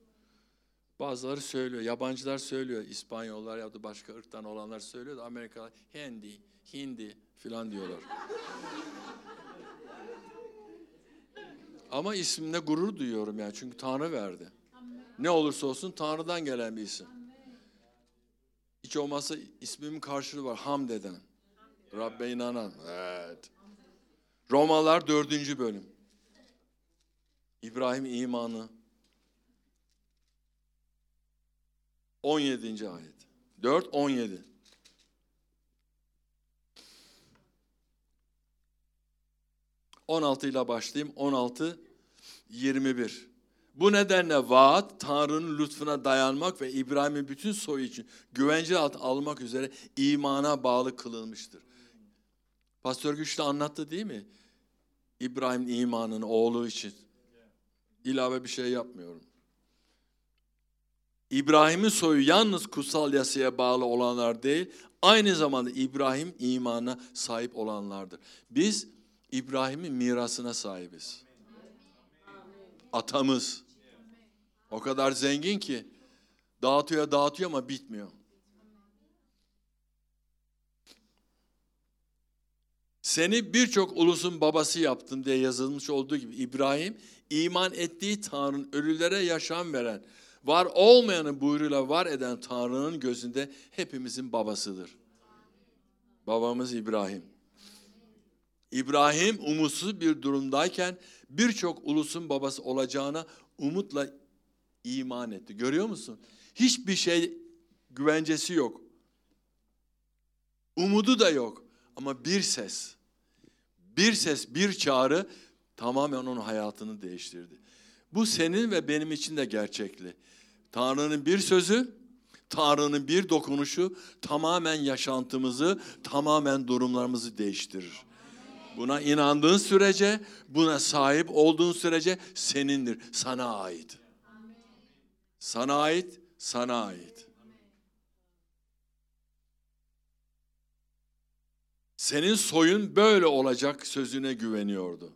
Bazıları söylüyor. Yabancılar söylüyor. İspanyollar ya da başka ırktan olanlar söylüyor da Amerikalılar Hindi, Hindi filan diyorlar. Ama ismimle gurur duyuyorum yani çünkü Tanrı verdi. Ne olursa olsun Tanrı'dan gelen bir isim. Hiç olmazsa ismimin karşılığı var. Hamd eden. Rabbe inanan. Evet. Romalar dördüncü bölüm. İbrahim imanı. 17. ayet. 4 17. On altı ile başlayayım. 16 21. Bu nedenle vaat Tanrı'nın lütfuna dayanmak ve İbrahim'in bütün soyu için güvence altına almak üzere imana bağlı kılınmıştır. Pastör Güçlü anlattı değil mi? İbrahim imanını oğlu için. İlave bir şey yapmıyorum. İbrahim'in soyu yalnız kutsal yasaya bağlı olanlar değil, aynı zamanda İbrahim imana sahip olanlardır. Biz İbrahim'in mirasına sahibiz. Atamız. O kadar zengin ki dağıtıyor dağıtıyor ama bitmiyor. Seni birçok ulusun babası yaptım diye yazılmış olduğu gibi İbrahim iman ettiği Tanrı'nın ölülere yaşam veren, var olmayanı buyruğuyla var eden Tanrı'nın gözünde hepimizin babasıdır. Babamız İbrahim. İbrahim umutsuz bir durumdayken birçok ulusun babası olacağına umutla iman etti. Görüyor musun? Hiçbir şey güvencesi yok. Umudu da yok. Ama bir ses, bir ses, bir çağrı tamamen onun hayatını değiştirdi. Bu senin ve benim için de gerçekli. Tanrı'nın bir sözü, Tanrı'nın bir dokunuşu tamamen yaşantımızı, tamamen durumlarımızı değiştirir. Buna inandığın sürece, buna sahip olduğun sürece senindir, sana ait. Sana ait, sana ait. Senin soyun böyle olacak sözüne güveniyordu.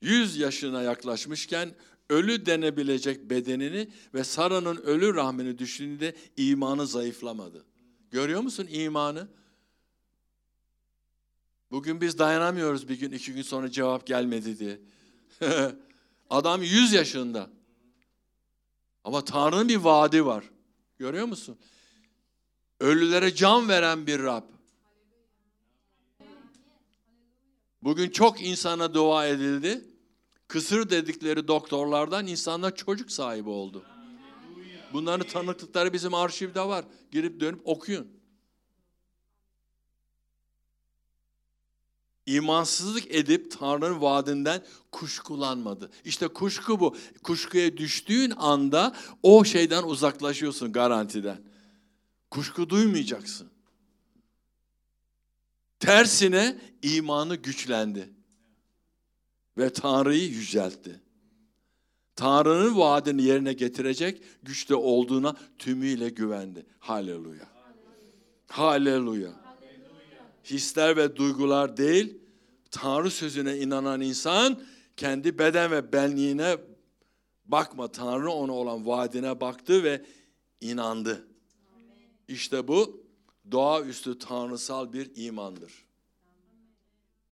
Yüz yaşına yaklaşmışken ölü denebilecek bedenini ve Sara'nın ölü rahmini düşündüğünde imanı zayıflamadı. Görüyor musun imanı? Bugün biz dayanamıyoruz bir gün iki gün sonra cevap gelmedi diye. Adam yüz yaşında. Ama Tanrı'nın bir vaadi var. Görüyor musun? Ölülere can veren bir Rab. Bugün çok insana dua edildi. Kısır dedikleri doktorlardan insanlar çocuk sahibi oldu. Bunların tanıklıkları bizim arşivde var. Girip dönüp okuyun. İmansızlık edip Tanrı'nın vaadinden kuşkulanmadı. İşte kuşku bu. Kuşkuya düştüğün anda o şeyden uzaklaşıyorsun garantiden. Kuşku duymayacaksın. Tersine imanı güçlendi ve Tanrı'yı yüceltti. Tanrı'nın vaadini yerine getirecek güçte olduğuna tümüyle güvendi. Haleluya. Haleluya. Hisler ve duygular değil, Tanrı sözüne inanan insan kendi beden ve benliğine bakma. Tanrı ona olan vaadine baktı ve inandı. İşte bu doğaüstü tanrısal bir imandır.